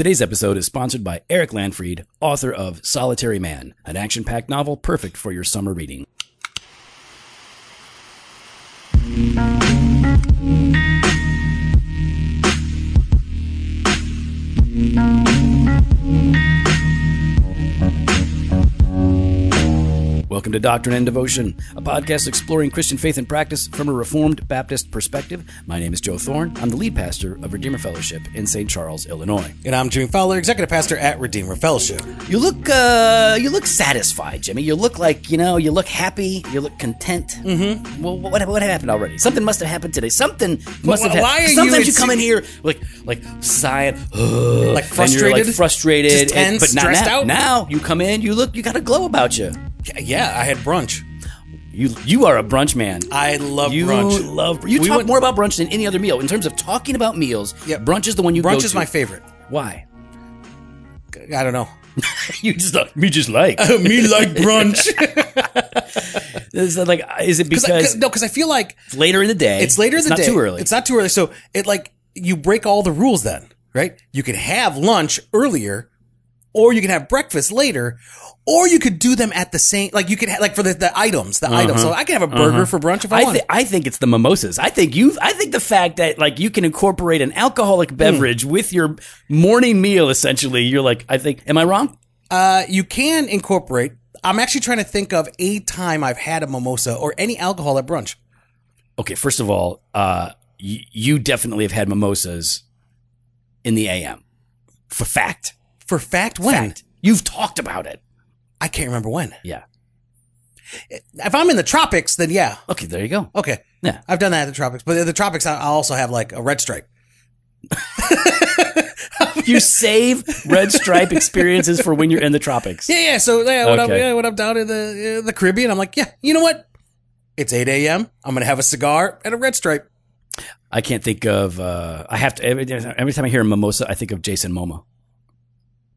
Today's episode is sponsored by Eric Landfried, author of Solitary Man, an action packed novel perfect for your summer reading. Welcome to Doctrine and Devotion, a podcast exploring Christian faith and practice from a Reformed Baptist perspective. My name is Joe Thorn. I'm the lead pastor of Redeemer Fellowship in St. Charles, Illinois. And I'm Jimmy Fowler, executive pastor at Redeemer Fellowship. You look, uh, you look satisfied, Jimmy. You look like, you know, you look happy. You look content. Mm-hmm. Well, what, what happened already? Something must have happened today. Something must have why happened. are you Sometimes you, come in here like, like sighing, Like you're like frustrated? frustrated, Just and- but not stressed now, out? Now you come in, you look, you got a glow about you. Yeah, I had brunch. You, you are a brunch man. I love you brunch. love you We talk went- more about brunch than any other meal in terms of talking about meals. Yep. brunch is the one you go Brunch is to. my favorite. Why? I don't know. you just like me just like. Me like brunch. is that like is it Cause I- because no, because I feel like it's later in the day? it's later in the not day. too early. It's not too early. So it like you break all the rules then, right? You can have lunch earlier, or you can have breakfast later, or you could do them at the same. Like you could have like for the, the items, the items. So I can have a burger for brunch if I, Uh-huh. I, want. thi- I think it's the mimosas. I think you. I think the fact that like you can incorporate an Hmm. alcoholic beverage with your morning meal. Essentially, you're like. I think. Am I wrong? Uh, you can incorporate. I'm actually trying to think of a time I've had a mimosa or any alcohol at brunch. Okay. First of all, uh, y- you definitely have had mimosas in the AM. For fact. For fact, when Fact. You've talked about it. I can't remember when. Yeah. If I'm in the tropics, then yeah, Okay. There you go. okay, Yeah. I've done that at the tropics. But in the tropics, I I also have like a red stripe. You save red stripe experiences for when you're in the tropics. Yeah, yeah. So yeah, when, I'm, Okay. yeah, when I'm down in the uh, the Caribbean, I'm like, yeah, you know what? It's 8 a.m. I'm gonna have a cigar and a red stripe. I can't think of. Uh, I have to every, every time I hear mimosa, I think of Jason Momoa.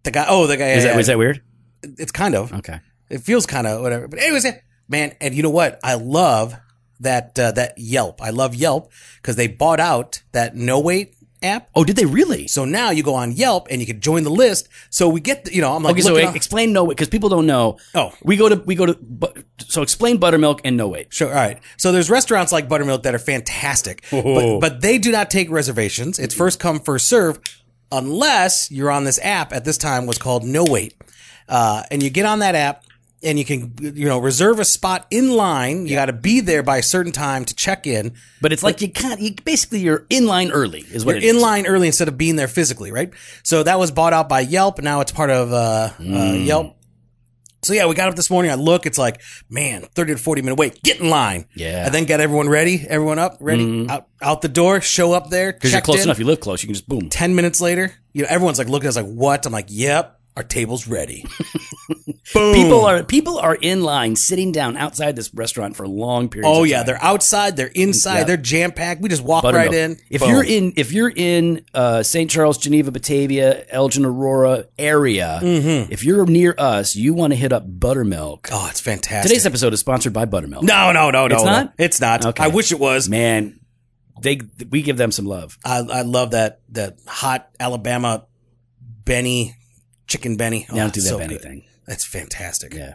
The guy. Oh, the guy. Is yeah, that yeah. is that weird? It's kind of. Okay. It feels kind of whatever. But anyways, yeah, man. And you know what? I love that uh, that Yelp. I love Yelp because they bought out that No Wait app. Oh, did they really? So now you go on Yelp and you can join the list. So we get, the, you know, I'm like, Okay, so on- explain no wait because people don't know. Oh. we go to we go to. bu- So explain buttermilk and no wait. Sure. All right. So there's restaurants like Buttermilk that are fantastic, but, but they do not take reservations. It's first come, first serve, unless you're on this app at this time was called No Wait. Uh, and you get on that app and you can, you know, reserve a spot in line. You got to be there by a certain time to check in. But it's like you can't. You, basically, you're in line early. Is what You're it is. in line early instead of being there physically, right? So that was bought out by Yelp. Now it's part of, uh, uh, Yelp. So yeah, we got up this morning. I look, it's like, man, 30 to 40 minute wait, get in line. Yeah. And then got everyone ready, everyone up, ready, mm-hmm. out, out the door, show up there, because you're close in. enough. You live close. You can just boom. 10 minutes later, you know, everyone's like looking at us like, what? I'm like, yep, our table's ready. Boom. People are people are in line, sitting down outside this restaurant for long periods. Oh yeah, they're outside, they're inside, Yeah. they're jam packed. We just walk Buttermilk. right in. If Boom. you're in, if you're in uh, St. Charles, Geneva, Batavia, Elgin, Aurora area, if you're near us, you want to hit up Buttermilk. oh, it's fantastic. Today's episode is sponsored by Buttermilk. no, no, no, no, It's no. not? It's not. Okay. I wish it was. Man, they we give them some love. I, I love that that hot Alabama Benny chicken Benny. Oh, don't do that so Benny good. thing. That's fantastic. Yeah.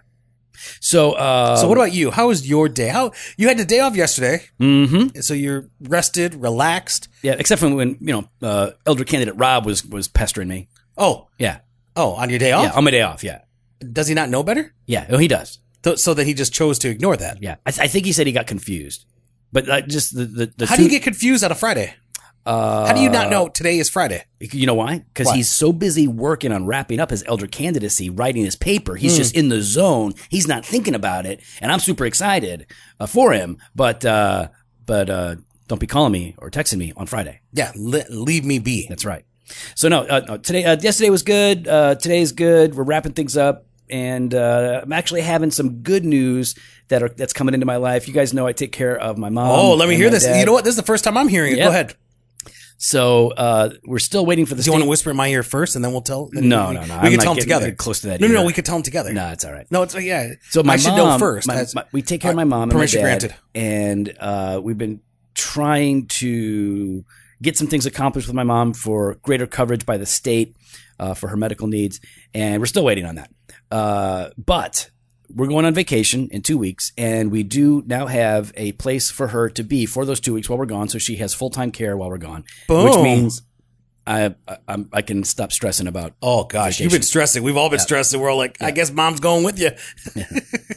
So, uh, So what about you? How was your day? How you had the day off yesterday? mhm. So you're rested, relaxed. yeah, except for when you know uh, elder candidate Rob was was pestering me. Oh, Yeah, oh, on your day off? yeah, on my day off. Yeah, Does he not know better? yeah. Oh, he does. So, so that he just chose to ignore that. Yeah, I, th- I think he said he got confused, but uh, just the the, the How two- do you get confused on a Friday? Uh, How do you not know today is Friday? You know why? Because he's so busy working on wrapping up his elder candidacy, writing his paper. He's Hmm. just in the zone. He's not thinking about it, and I'm super excited uh, for him. But uh, but uh, don't be calling me or texting me on Friday. Yeah, li- leave me be. That's right. So no, uh, no today, uh, yesterday was good. Uh, today's good. We're wrapping things up, and uh, I'm actually having some good news that are that's coming into my life. You guys know I take care of my mom. Oh, let me hear this. dad. You know what? This is the first time I'm hearing it. Yeah. Go ahead. So uh, we're still waiting for the. Do you want to whisper in my ear first, and then we'll tell? then No, we, no, no. We I'm can tell them together. close to that No, no, no. We could tell them together. No, it's all right. No, it's yeah. So my I should mom, know first. my- my- we take care of my mom and Permission my dad, granted. and uh, we've been trying to get some things accomplished with my mom for greater coverage by the state. uh, for her medical needs, and we're still waiting on that. Uh, but we're going on vacation in two weeks, and we do now have a place for her to be for those two weeks while we're gone. So she has full time care while we're gone, Boom. which means I, I I'm, I can stop stressing about. Oh gosh, you've been stressing. We've all been stressing. We're all like, I guess mom's going with you.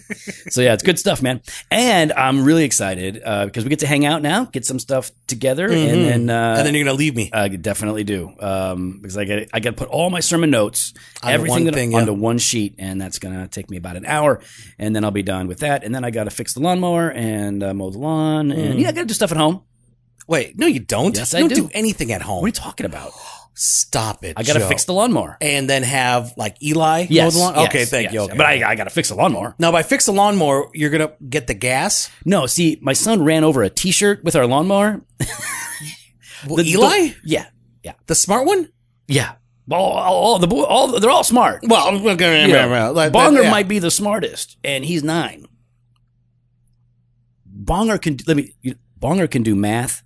So yeah, it's good stuff, man. And I'm really excited uh, because we get to hang out now, get some stuff together, and then uh, Mm-hmm. and then you're gonna leave me. I definitely do um, because I got I got to put all my sermon notes, everything that- thing, yeah. onto one sheet, and that's gonna take me about an hour, and then I'll be done with that. And then I got to fix the lawnmower and uh, mow the lawn, and yeah, I got to do stuff at home. Wait, no, you don't. Yes, you I don't do. do anything at home. What are you talking about? Stop it. I got to Joe. fix the lawnmower. and then have like Eli mow Yes, the lawn. yes, okay, thank yes. you. Okay. But I, I got to fix the lawnmower. now, by fix the lawnmower, you're gonna get the gas. No, see, my son ran over a T-shirt with our lawnmower. Well, The- Eli, the- yeah, yeah, the smart one. yeah. All, all, all the boy, all they're all smart. Well, okay, You know, like, Bonger yeah. might be the smartest, and he's nine. Bonger can let me. Bonger can do math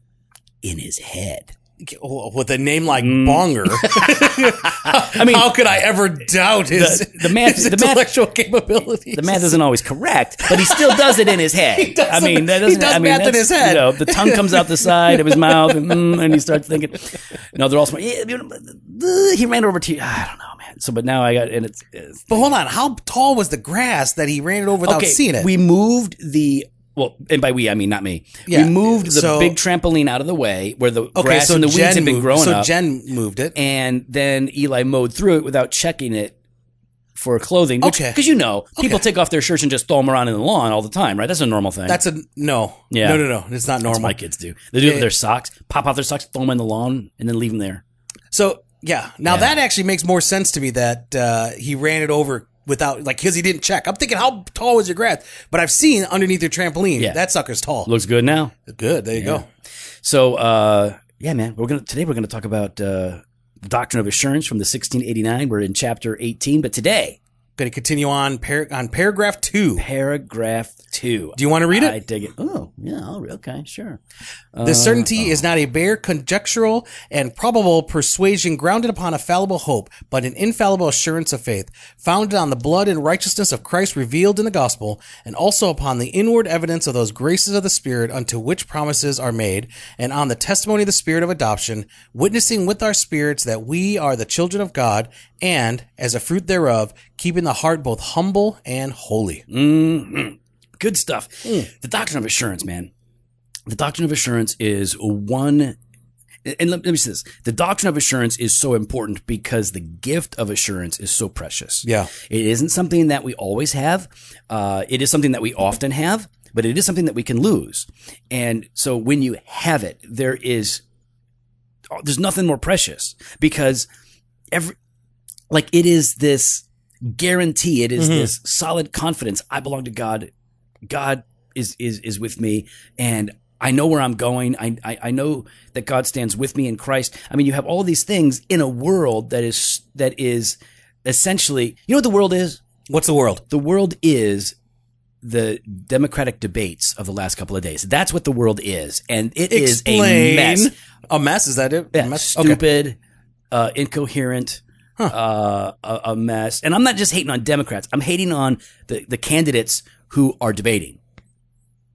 in his head. With a name like Mm. Bonger. I mean, How could I ever doubt his, The- the math- his the math- intellectual capabilities? the math isn't always correct, but he still does it in his head. I mean, that he doesn't. does I mean, math in his head. You know, the tongue comes out the side of his mouth, and, mm, and he starts thinking. No, they're all smart. Yeah, he ran over to. You. I don't know, man. So, but now I got, and it's, it's But hold on, how tall was the grass that he ran it over without okay. seeing it? We moved the. Well, and by we I mean not me. Yeah, we moved the so- big trampoline out of the way where the okay, grass so and the weeds Jen had been moved, growing so up, Jen moved it. and then Eli mowed through it without checking it for clothing. Which, Okay. because you know people Okay. take off their shirts and just throw them around in the lawn all the time, right? That's a normal thing. That's a no. Yeah. No, no, no. It's not That's normal. what my kids do. They do it with their socks, pop off their socks, throw them in the lawn, and then leave them there. So yeah, now Yeah. that actually makes more sense to me that uh, he ran it over without like because he didn't check. I'm thinking how tall was your grass? But I've seen underneath your trampoline Yeah. that sucker's tall. Looks good now. Good. There you go. So, uh, yeah, man, we're gonna today we're gonna talk about uh, the doctrine of assurance from the 1689. We're in chapter 18, but today Going to continue on par- on paragraph two. paragraph two. Do you want to read it? I dig it. Oh, yeah. Okay, sure. Uh, The certainty is not a bare conjectural and probable persuasion grounded upon a fallible hope, but an infallible assurance of faith, founded on the blood and righteousness of Christ revealed in the gospel, and also upon the inward evidence of those graces of the Spirit unto which promises are made, and on the testimony of the Spirit of adoption, witnessing with our spirits that we are the children of God, and, as a fruit thereof, keeping the heart both humble and holy. good stuff. The doctrine of assurance, man. The doctrine of assurance is one. And let, let me say this: the doctrine of assurance is so important because the gift of assurance is so precious. Yeah. it isn't something that we always have. Uh, it is something that we often have, but it is something that we can lose. And so when you have it, there is there's nothing more precious because every like it is this guarantee it is this solid confidence i belong to god god is is is with me and i know where i'm going I, I i know that god stands with me in christ i mean you have all these things in a world that is that is essentially you know what the world is What's the world? the world is the democratic debates of the last couple of days that's what the world is and it is a mess A mess? Is that it? yeah, a mess? Okay. stupid, uh, incoherent, uh, a, a mess. And I'm not just hating on Democrats. I'm hating on the, the candidates who are debating,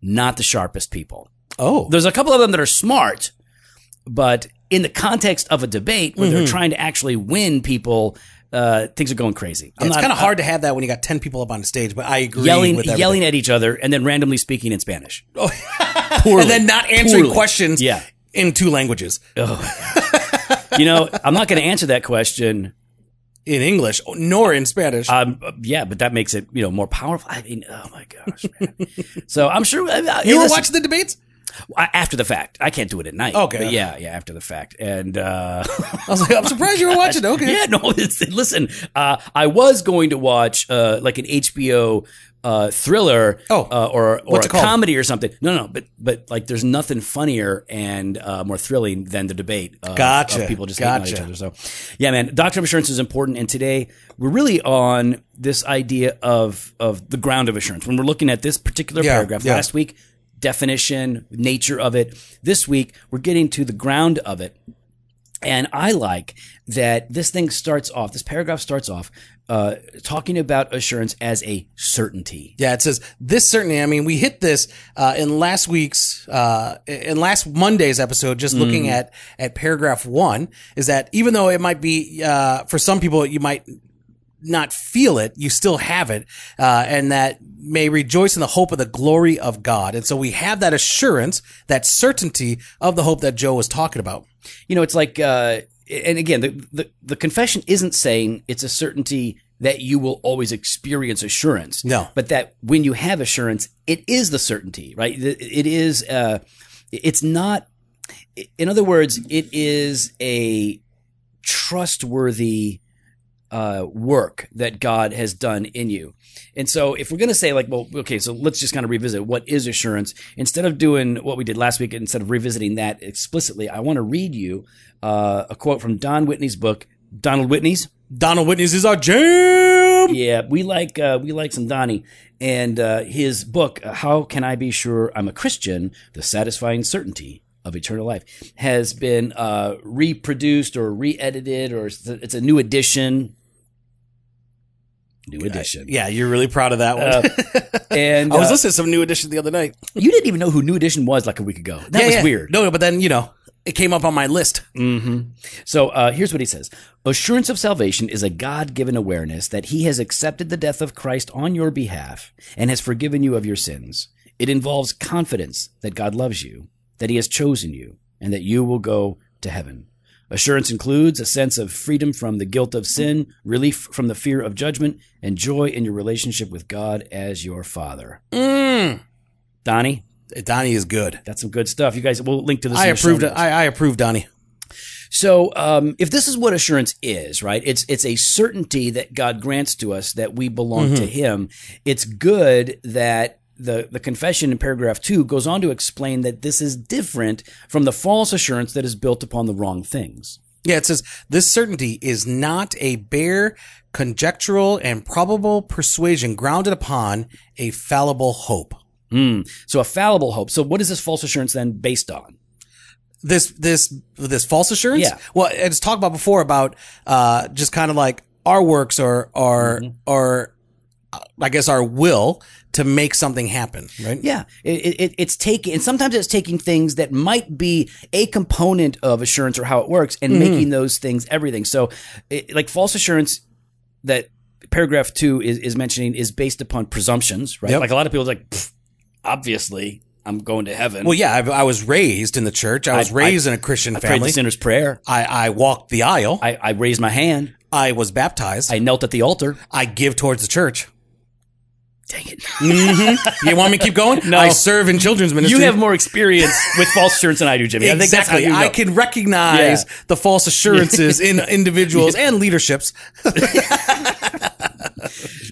not the sharpest people. Oh. There's a couple of them that are smart, but in the context of a debate where they're trying to actually win people, uh, things are going crazy. I'm it's kind of hard to have that when you got 10 people up on the stage, but I agree yelling with yelling at each other and then randomly speaking in Spanish. and then not answering Poorly. questions Yeah. in two languages. You know, I'm not going to answer that question In English, nor in Spanish. Um, yeah, but that makes it you know more powerful. I mean, oh my gosh, man. so I'm sure I, I, you were listen, watching the debates? After the fact. I can't do it at night. Okay. yeah, yeah, after the fact, and uh, I was like, I'm surprised you were watching. Okay. yeah, no, it's, listen, uh, I was going to watch uh, like an HBO uh, thriller, Oh. uh, or or a comedy or something. No, no, but but like, there's nothing funnier and uh, more thrilling than the debate. Of, Gotcha. of people just hating on each other. So, yeah, man, doctrine of assurance is important. And today we're really on this idea of of the ground of assurance. When we're looking at this particular Yeah, paragraph, yeah. last week definition, nature of it. This week we're getting to the ground of it And I like that this thing starts off, this paragraph starts off uh, talking about assurance as a certainty. Yeah, it says this certainty. I mean, we hit this uh, in last week's, uh, in last Monday's episode. Just looking at at paragraph one, is that even though it might be uh, for some people, you might not feel it, you still have it, uh, and that may rejoice in the hope of the glory of God. And so we have that assurance, that certainty of the hope that Joe was talking about. You know, it's like, uh, and again, the, the, the confession isn't saying it's a certainty that you will always experience assurance. No. But that when you have assurance, it is the certainty, right? It is, uh, it's not, in other words, it is a trustworthy, uh, work that God has done in you. And so if we're going to say like, well, okay, so let's just kind of revisit what is assurance instead of doing what we did last week, instead of revisiting that explicitly, I want to read you, uh, a quote from Don Whitney's book, Donald Whitney's. Donald Whitney's is our jam. Yeah, we like uh, we like some Donnie and uh, his book. uh, How can I be sure I'm a Christian? The satisfying certainty of eternal life has been uh, reproduced or re-edited, or it's a new edition. New edition. Yeah, you're really proud of that one. Uh, and I was uh, listening to some new edition the other night. you didn't even know who New Edition was like a week ago. That Yeah, was yeah. weird. No, but then you know it came up on my list. So uh, here's what he says Assurance of salvation is a God given awareness that he has accepted the death of Christ on your behalf and has forgiven you of your sins. It involves confidence that God loves you, that he has chosen you, and that you will go to heaven. Assurance includes a sense of freedom from the guilt of sin, relief from the fear of judgment, and joy in your relationship with God as your Father. Mm. Donnie, Donnie is good. that's some good stuff. You guys, we'll link to this. I in the show approved. notes. I, I approve, Donnie. So, um, if this is what assurance is, right? It's it's a certainty that God grants to us that we belong to Him. It's good that the the confession in paragraph two goes on to explain that this is different from the false assurance that is built upon the wrong things. Yeah, it says this certainty is not a bare conjectural and probable persuasion grounded upon a fallible hope. Mm. So, a fallible hope. So, what is this false assurance then based on? This this this false assurance. Yeah. Well, it's talked about before about uh, just kind of like our works or or or uh, I guess our will to make something happen, right? Yeah, it, it, it's taking, and sometimes it's taking things that might be a component of assurance or how it works, and mm-hmm. making those things everything. So, it, like false assurance, that paragraph two is, is mentioning is based upon presumptions, right? Yep. Like a lot of people are like, obviously, I'm going to heaven. Well, yeah, I, I was raised in the church. I was I- raised in a Christian I prayed family. the sinner's prayer. I, I walked the aisle. I, I, I raised my hand. I was baptized. I knelt at the altar. I give towards the church. Dang it! You want me to keep going? No. I serve in children's ministry. you have more experience with false assurance than I do, Jimmy. I think that's exactly. you know. I can recognize Yeah. the false assurances in individuals and leaderships.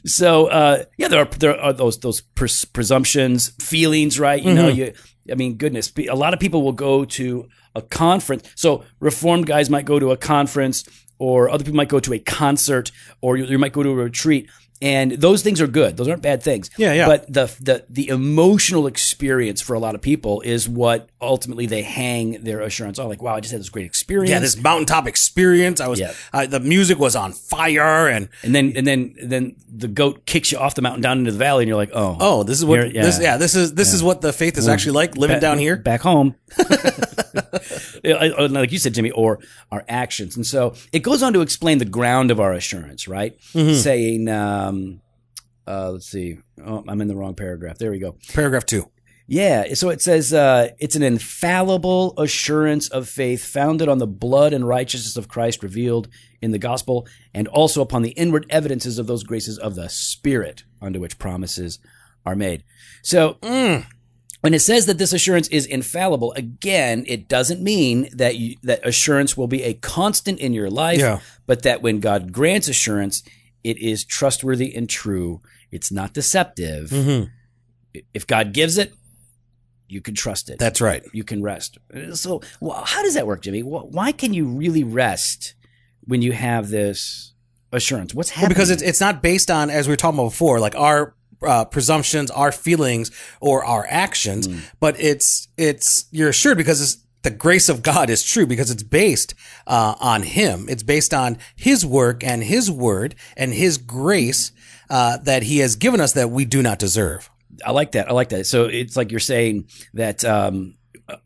So uh, yeah, there are there are those those pres- presumptions, feelings, right? You know, you. I mean, goodness, a lot of people will go to a conference. So reformed guys might go to a conference, or other people might go to a concert, or you, you might go to a retreat. And those things are good; those aren't bad things. Yeah, yeah. But the the the emotional experience for a lot of people is what ultimately they hang their assurance on. Like, wow, I just had this great experience. Yeah, this mountaintop experience. I was. Yeah. Uh, the music was on fire, and and then and then then the goat kicks you off the mountain down into the valley, and you're like, oh, oh, this is what. Yeah. This, yeah, this is this is what the faith is actually like living down here. back home. Like you said, Jimmy, or our actions. And so it goes on to explain the ground of our assurance, right? Mm-hmm. Saying, um, uh, let's see, oh, I'm in the wrong paragraph. There we go. Paragraph two. Yeah. So it says uh, it's an infallible assurance of faith founded on the blood and righteousness of Christ revealed in the gospel and also upon the inward evidences of those graces of the Spirit unto which promises are made. So when it says that this assurance is infallible, again, it doesn't mean that you, that assurance will be a constant in your life, Yeah. but that when God grants assurance, it is trustworthy and true. It's not deceptive. Mm-hmm. If God gives it, you can trust it. That's right. you can rest. So, well, how does that work, Jimmy? Why can you really rest when you have this assurance? What's happening? because it's it's not based on as we were talking about before, like our uh, presumptions, our feelings, or our actions, Mm. but it's it's you're assured because it's the grace of God is true because it's based uh, on Him. It's based on His work and His word and His grace uh, that He has given us that we do not deserve. I like that. I like that. So it's like you're saying that um,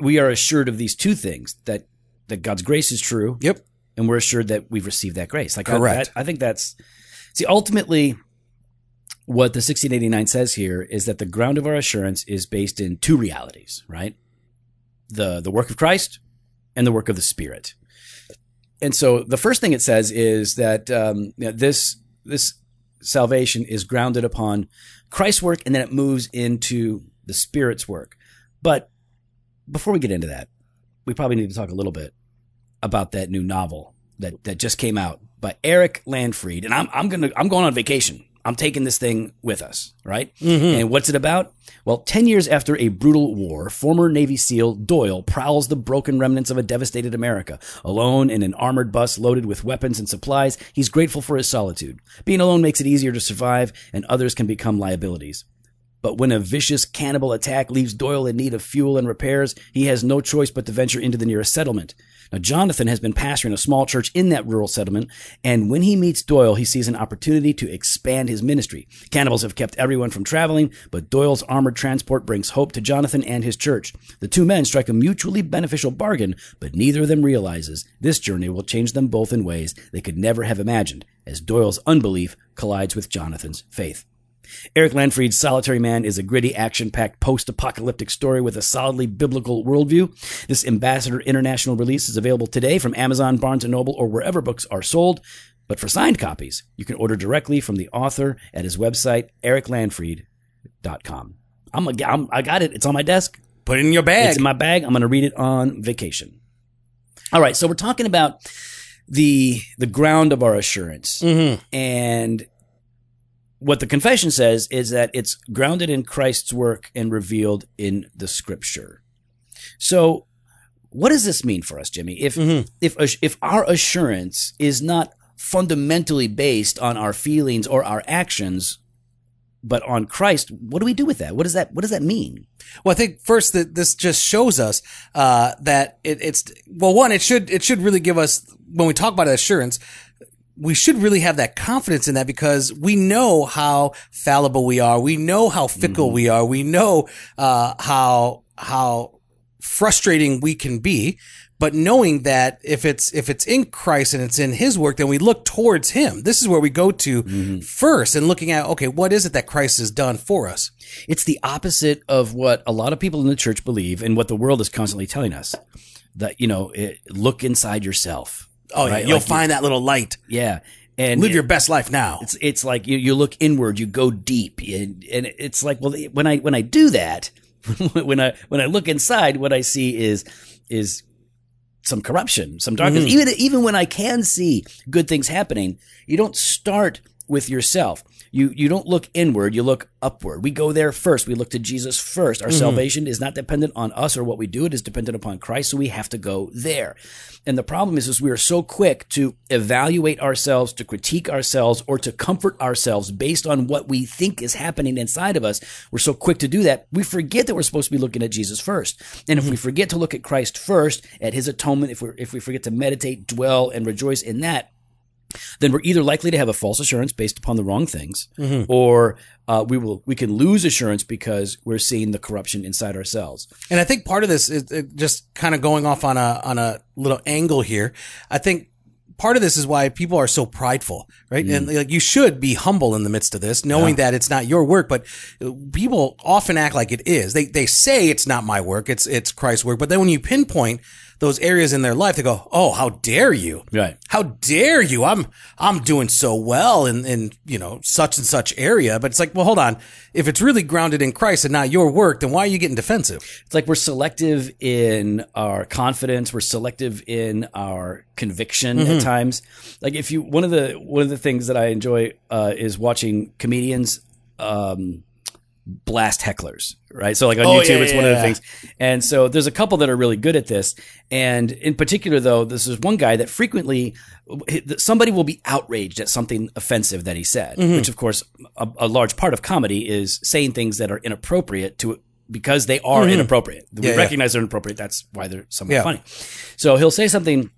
we are assured of these two things that that God's grace is true. Yep. And we're assured that we've received that grace. Like Correct. I, I, I think that's see ultimately what the 1689 says here is that the ground of our assurance is based in two realities, right? The the work of Christ and the work of the Spirit. And so the first thing it says is that um, this this salvation is grounded upon Christ's work, and then it moves into the Spirit's work. But before we get into that, we probably need to talk a little bit about that new novel that, that just came out by Eric Landfried. And I'm, I'm gonna I'm going on vacation. I'm taking this thing with us, right? Mm-hmm. And what's it about? Well, 10 years after a brutal war, former Navy SEAL Doyle prowls the broken remnants of a devastated America. Alone in an armored bus loaded with weapons and supplies, he's grateful for his solitude. Being alone makes it easier to survive, and others can become liabilities. But when a vicious cannibal attack leaves Doyle in need of fuel and repairs, he has no choice but to venture into the nearest settlement. Now, Jonathan has been pastoring a small church in that rural settlement, and when he meets Doyle, he sees an opportunity to expand his ministry. Cannibals have kept everyone from traveling, but Doyle's armored transport brings hope to Jonathan and his church. The two men strike a mutually beneficial bargain, but neither of them realizes this journey will change them both in ways they could never have imagined, as Doyle's unbelief collides with Jonathan's faith. Eric Landfried's Solitary Man is a gritty, action packed post apocalyptic story with a solidly biblical worldview. This Ambassador International release is available today from Amazon, Barnes & Noble, or wherever books are sold. But for signed copies, you can order directly from the author at his website, ericlandfried.com. I'm, a, I'm I got it. It's on my desk. Put it in your bag. It's in my bag. I'm going to read it on vacation. All right, so we're talking about the the ground of our assurance, mm-hmm. and what the confession says is that it's grounded in Christ's work and revealed in the Scripture. So, what does this mean for us, Jimmy? If if if our assurance is not fundamentally based on our feelings or our actions, but on Christ, what do we do with that? What does that What does that mean? Well, I think first that this just shows us uh, that it, it's well, one, it should it should really give us when we talk about assurance, we should really have that confidence in that because we know how fallible we are, we know how fickle we are, we know uh, how how frustrating we can be. But knowing that if it's if it's in Christ and it's in His work, then we look towards Him. This is where we go to first, and looking at okay, what is it that Christ has done for us? It's the opposite of what a lot of people in the church believe and what the world is constantly telling us. That you know, it, look inside yourself. Oh, yeah, you'll Like, find that little light. yeah, and Live your best life now. It's it's like you, you look inward, you go deep, and, and it's like well when I when I do that, when I when I look inside, what I see is is some corruption, some darkness. Mm. Even even when I can see good things happening, you don't start with yourself. You you don't look inward, you look upward. We go there first. We look to Jesus first. Our mm-hmm. salvation is not dependent on us or what we do. It is dependent upon Christ, so we have to go there. And the problem is, is we are so quick to evaluate ourselves, to critique ourselves, or to comfort ourselves based on what we think is happening inside of us. We're so quick to do that. We forget that we're supposed to be looking at Jesus first. And if we mm-hmm. forget to look at Christ first, at his atonement, if we if we forget to meditate, dwell, and rejoice in that, then we're either likely to have a false assurance based upon the wrong things, or uh, we will we can lose assurance because we're seeing the corruption inside ourselves. And I think part of this is it just kind of going off on a on a little angle here. I think part of this is why people are so prideful, right? And like you should be humble in the midst of this, knowing that it's not your work, but uh, people often act like it is. They they say it's not my work, it's it's Christ's work, but then when you pinpoint those areas in their life, they go, "Oh, how dare you!" Right. How dare you? I'm I'm doing so well in in you know such and such area, but it's like, well, hold on. If it's really grounded in Christ and not your work, then why are you getting defensive? It's like we're selective in our confidence. We're selective in our conviction at times. Like if you one of the one of the things that I enjoy uh, is watching comedians um, blast hecklers. Right. So like on Oh, YouTube, yeah, it's yeah, one of the things. And so there's a couple that are really good at this. And in particular, though, this is one guy that frequently somebody will be outraged at something offensive that he said, Mm-hmm. which of course a, a large part of comedy is saying things that are inappropriate to because they are inappropriate. We Mm-hmm. Yeah, yeah. recognize they're inappropriate. That's why they're somewhat Yeah. funny. So he'll say something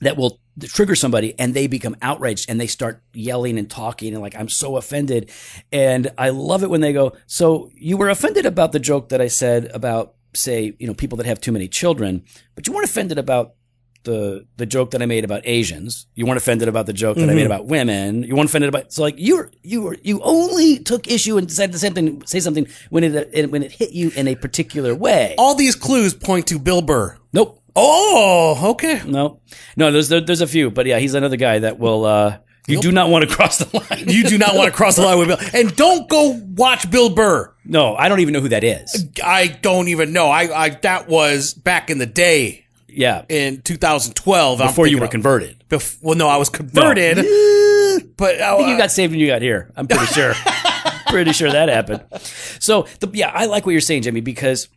that will trigger somebody and they become outraged and they start yelling and talking and like I'm so offended. And I love it when they go so you were offended about the joke that I said about say you know people that have too many children but you weren't offended about the the joke that I made about Asians. You weren't offended about the joke that I made mm-hmm. about women. You weren't offended about so like you were you were you only took issue and said the same thing say something when it when it hit you in a particular way. All these clues point to Bill Burr. nope Oh, okay. no, no. There's there, there's a few, but yeah, he's another guy that will. uh You do not want to cross the line. You do not want to cross the line with Bill. And don't go watch Bill Burr. no, I don't even know who that is. I don't even know. I, I that was back in the day Yeah, in 2012. I'm before you thinking were of- converted. Bef- well, no, I was converted, but uh, I think you got saved when you got here. I'm pretty sure. pretty sure that happened. So the, yeah, I like what you're saying, Jimmy, because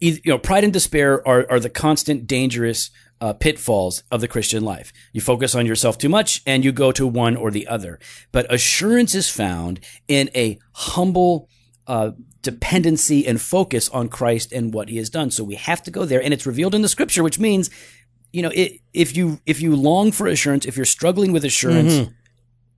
you know pride and despair are are the constant dangerous uh, pitfalls of the Christian life. You focus on yourself too much, and you go to one or the other. But assurance is found in a humble. Uh, dependency and focus on Christ and what He has done. So we have to go there, and it's revealed in the Scripture, which means, you know, it, if you if you long for assurance, if you're struggling with assurance,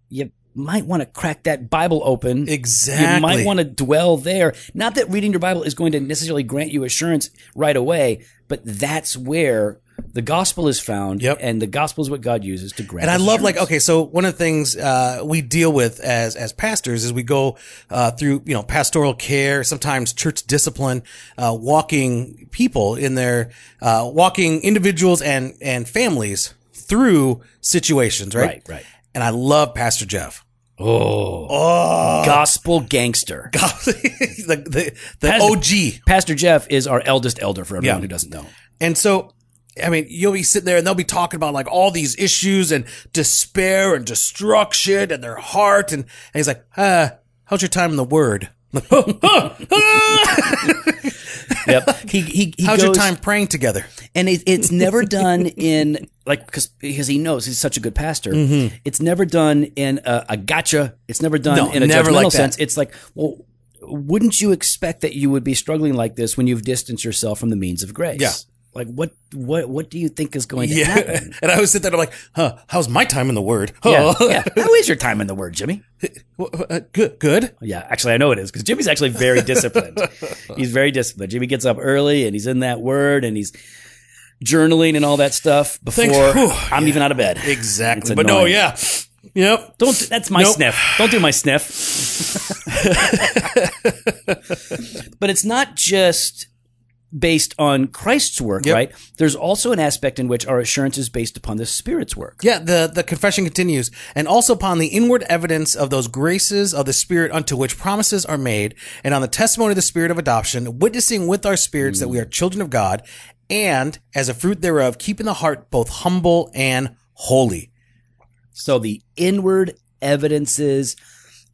you might want to crack that Bible open. Exactly. You might want to dwell there. Not that reading your Bible is going to necessarily grant you assurance right away, but that's where the gospel is found. Yep. And the gospel is what God uses to grant. And I us love like okay, so one of the things uh, we deal with as as pastors is we go uh, through you know pastoral care, sometimes church discipline, uh, walking people in their uh, walking individuals and and families through situations, right? Right, right. And I love Pastor Jeff. Oh, oh. gospel gangster. the the, the Pastor- OG. Pastor Jeff is our eldest elder for everyone Yeah. who doesn't know. And so, I mean, you'll be sitting there and they'll be talking about like all these issues and despair and destruction and their heart. And, and he's like, uh, how's your time in the word? Yep. He he, he How's your time praying together? and it, it's never done in like because because he knows he's such a good pastor. It's never done in a, a gotcha. It's never done Mm-hmm. No, in a never judgmental like sense. It's like, well, wouldn't you expect that you would be struggling like this when you've distanced yourself from the means of grace? Yeah. Like what what what do you think is going to Yeah. happen? and I was sitting there I'm like, huh, how's my time in the word? Yeah, Oh, yeah. How is your time in the word, Jimmy? uh, good, good. Yeah, actually, I know it is because Jimmy's actually very disciplined. he's very disciplined. Jimmy gets up early and he's in that word and he's journaling and all that stuff before Whew, I'm even out of bed. Exactly. But no, yeah. Yep. Don't. That's my Nope. sniff. Don't do my sniff. but it's not just based on Christ's work, Yep. right? There's also an aspect in which our assurance is based upon the Spirit's work. Yeah, the, the confession continues. And also upon the inward evidence of those graces of the Spirit unto which promises are made, and on the testimony of the Spirit of adoption, witnessing with our spirits that we are children of God, and as a fruit thereof, keeping the heart both humble and holy. So the inward evidences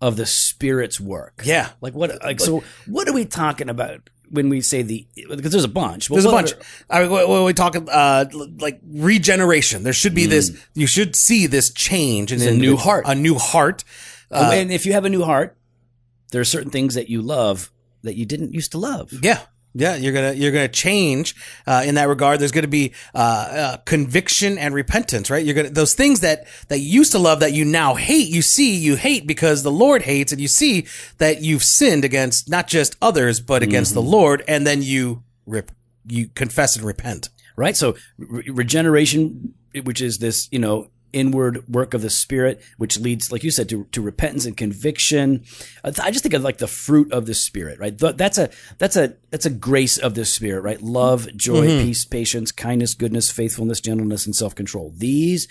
of the Spirit's work. Yeah. Like what? Like so? What are we talking about when we say the? Because there's a bunch. Well, There's a bunch. I mean, when we talk uh, like regeneration, there should be hmm. this. You should see this change in a new heart. A new heart. Oh, and if you have a new heart, there are certain things that you love that you didn't used to love. Yeah. Yeah, you're gonna you're gonna change uh, in that regard. There's gonna be uh, uh, conviction and repentance, right? You're gonna those things that that you used to love that you now hate. You see, you hate because the Lord hates, and you see that you've sinned against not just others but against the Lord, and then you rip you confess and repent. right? So re- regeneration, which is this, you know, inward work of the spirit, which leads, like you said, to, to repentance and conviction. I just think of like the fruit of the spirit, right? That's a, that's a, that's a grace of the spirit, right? Love, joy, mm-hmm. peace, patience, kindness, goodness, faithfulness, gentleness, and self-control. These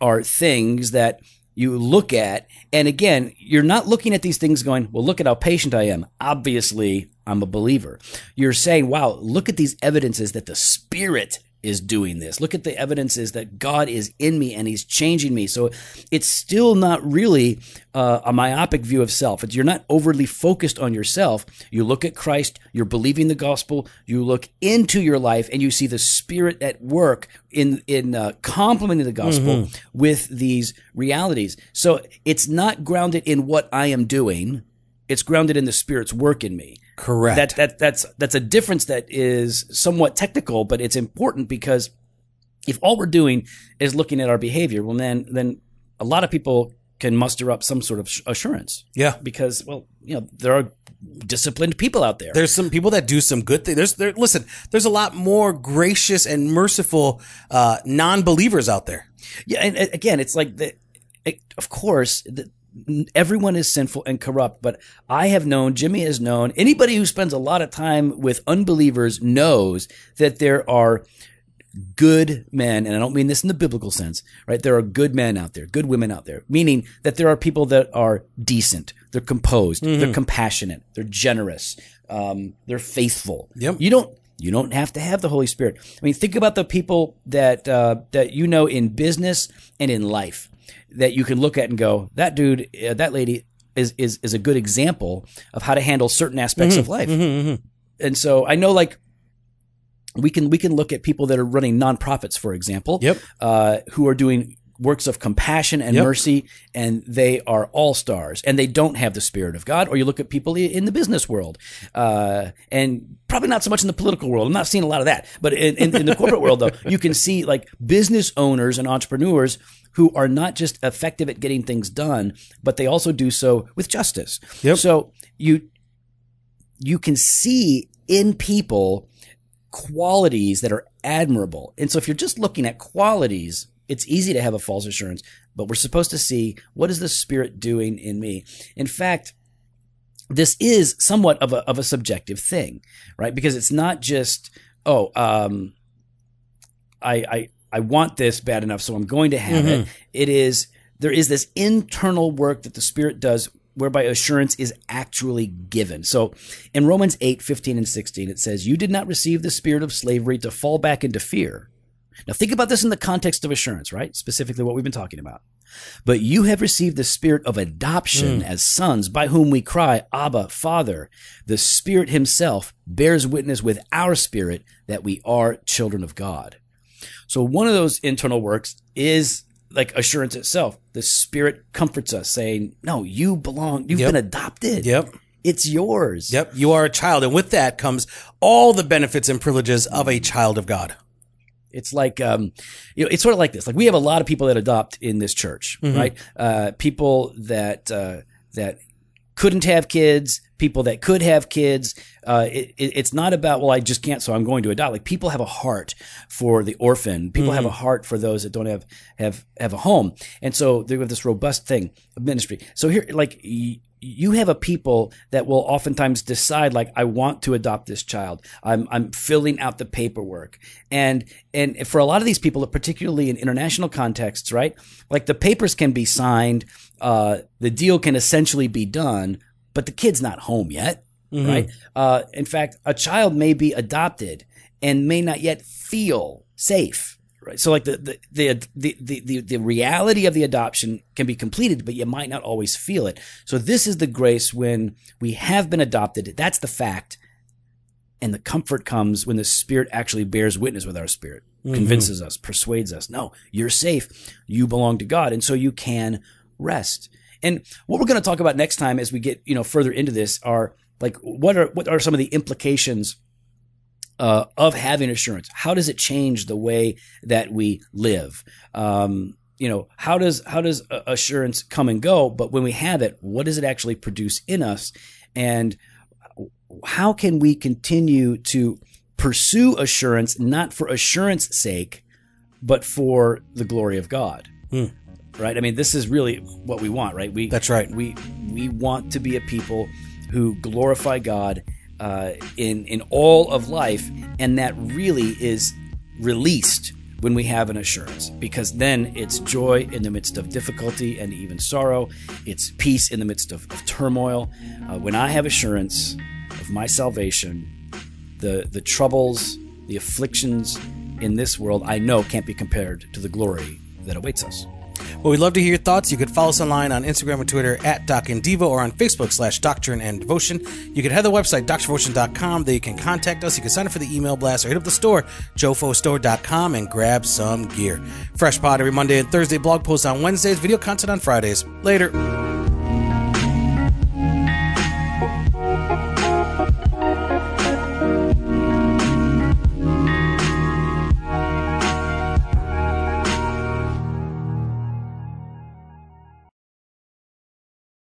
are things that you look at. And again, you're not looking at these things going, well, look at how patient I am. Obviously, I'm a believer. You're saying, wow, look at these evidences that the Spirit is doing this. Look at the evidences that God is in me and He's changing me. So it's still not really uh, a myopic view of self. It's, you're not overly focused on yourself. You look at Christ, you're believing the gospel, you look into your life, and you see the Spirit at work in in uh, complementing the gospel with these realities. So it's not grounded in what I am doing. It's grounded in the Spirit's work in me. Correct. That that that's that's a difference that is somewhat technical, but it's important because if all we're doing is looking at our behavior, well then then a lot of people can muster up some sort of assurance. Yeah. Because well, you know, there are disciplined people out there. There's some people that do some good things. There's there listen, there's a lot more gracious and merciful uh non-believers out there. Yeah, and again, it's like the it, of course, the, everyone is sinful and corrupt, but I have known, Jimmy has known, anybody who spends a lot of time with unbelievers knows that there are good men, and I don't mean this in the biblical sense, right? There are good men out there, good women out there, meaning that there are people that are decent, they're composed, mm-hmm. they're compassionate, they're generous, um, they're faithful. Yep. You don't you don't have to have the Holy Spirit. I mean, think about the people that uh, that you know in business and in life that you can look at and go, that dude, uh, that lady is is is a good example of how to handle certain aspects mm-hmm. of life. Mm-hmm, mm-hmm. And so I know, like we can we can look at people that are running nonprofits, for example, yep. uh, who are doing works of compassion and yep. mercy, and they are all stars, and they don't have the spirit of God. Or you look at people in the business world, uh, and probably not so much in the political world. I'm not seeing a lot of that, but in, in, in the corporate world, though, you can see like business owners and entrepreneurs who are not just effective at getting things done, but they also do so with justice. Yep. So you you can see in people qualities that are admirable. And so if you're just looking at qualities it's easy to have a false assurance, but we're supposed to see what is the Spirit doing in me. In fact, this is somewhat of a of a subjective thing, right? Because it's not just oh, um, I I I want this bad enough, so I'm going to have mm-hmm. it. It is there is this internal work that the Spirit does whereby assurance is actually given. So in Romans 8, 15 and 16, it says, You did not receive the spirit of slavery to fall back into fear now think about this in the context of assurance, right? Specifically what we've been talking about. But you have received the spirit of adoption mm. as sons by whom we cry, Abba, Father. The Spirit himself bears witness with our spirit that we are children of God. So one of those internal works is like assurance itself. The Spirit comforts us saying, no, you belong. You've yep. been adopted. Yep. It's yours. Yep. You are a child. And with that comes all the benefits and privileges of a child of God. It's like, um, you know, it's sort of like this. Like we have a lot of people that adopt in this church, mm-hmm. right? Uh, people that uh, that couldn't have kids, people that could have kids. Uh, it, it, it's not about well, I just can't, so I'm going to adopt. Like people have a heart for the orphan. People mm-hmm. have a heart for those that don't have have have a home, and so they have this robust thing of ministry. So here, like you have a people that will oftentimes decide like I want to adopt this child. I'm I'm filling out the paperwork. And and for a lot of these people, particularly in international contexts, right? Like the papers can be signed, uh, the deal can essentially be done, but the kid's not home yet, mm-hmm. right? Uh, in fact, a child may be adopted and may not yet feel safe right? So like the the, the the the the reality of the adoption can be completed, but you might not always feel it. So this is the grace when we have been adopted. That's the fact. And the comfort comes when the Spirit actually bears witness with our spirit, mm-hmm. convinces us, persuades us. No, you're safe. You belong to God. And so you can rest. And what we're going to talk about next time as we get, you know, further into this are like, what are, what are some of the implications uh, of having assurance? How does it change the way that we live? Um, you know, how does how does assurance come and go? But when we have it, what does it actually produce in us? And how can we continue to pursue assurance not for assurance sake, but for the glory of God? Hmm. Right? I mean, this is really what we want, right? We That's right. We we want to be a people who glorify God uh, in in all of life, and that really is released when we have an assurance, because then it's joy in the midst of difficulty and even sorrow. It's peace in the midst of, of turmoil. Uh, when I have assurance of my salvation, the the troubles, the afflictions in this world, I know can't be compared to the glory that awaits us. Well, we'd love to hear your thoughts. You could follow us online on Instagram and Twitter at Doc and Devo or on Facebook slash Doctrine and Devotion. You can head to the website, doctrinedevotion.com. There you can contact us. You can sign up for the email blast or hit up the store, jofostore.com, and grab some gear. Fresh pod every Monday and Thursday, blog posts on Wednesdays, video content on Fridays. Later.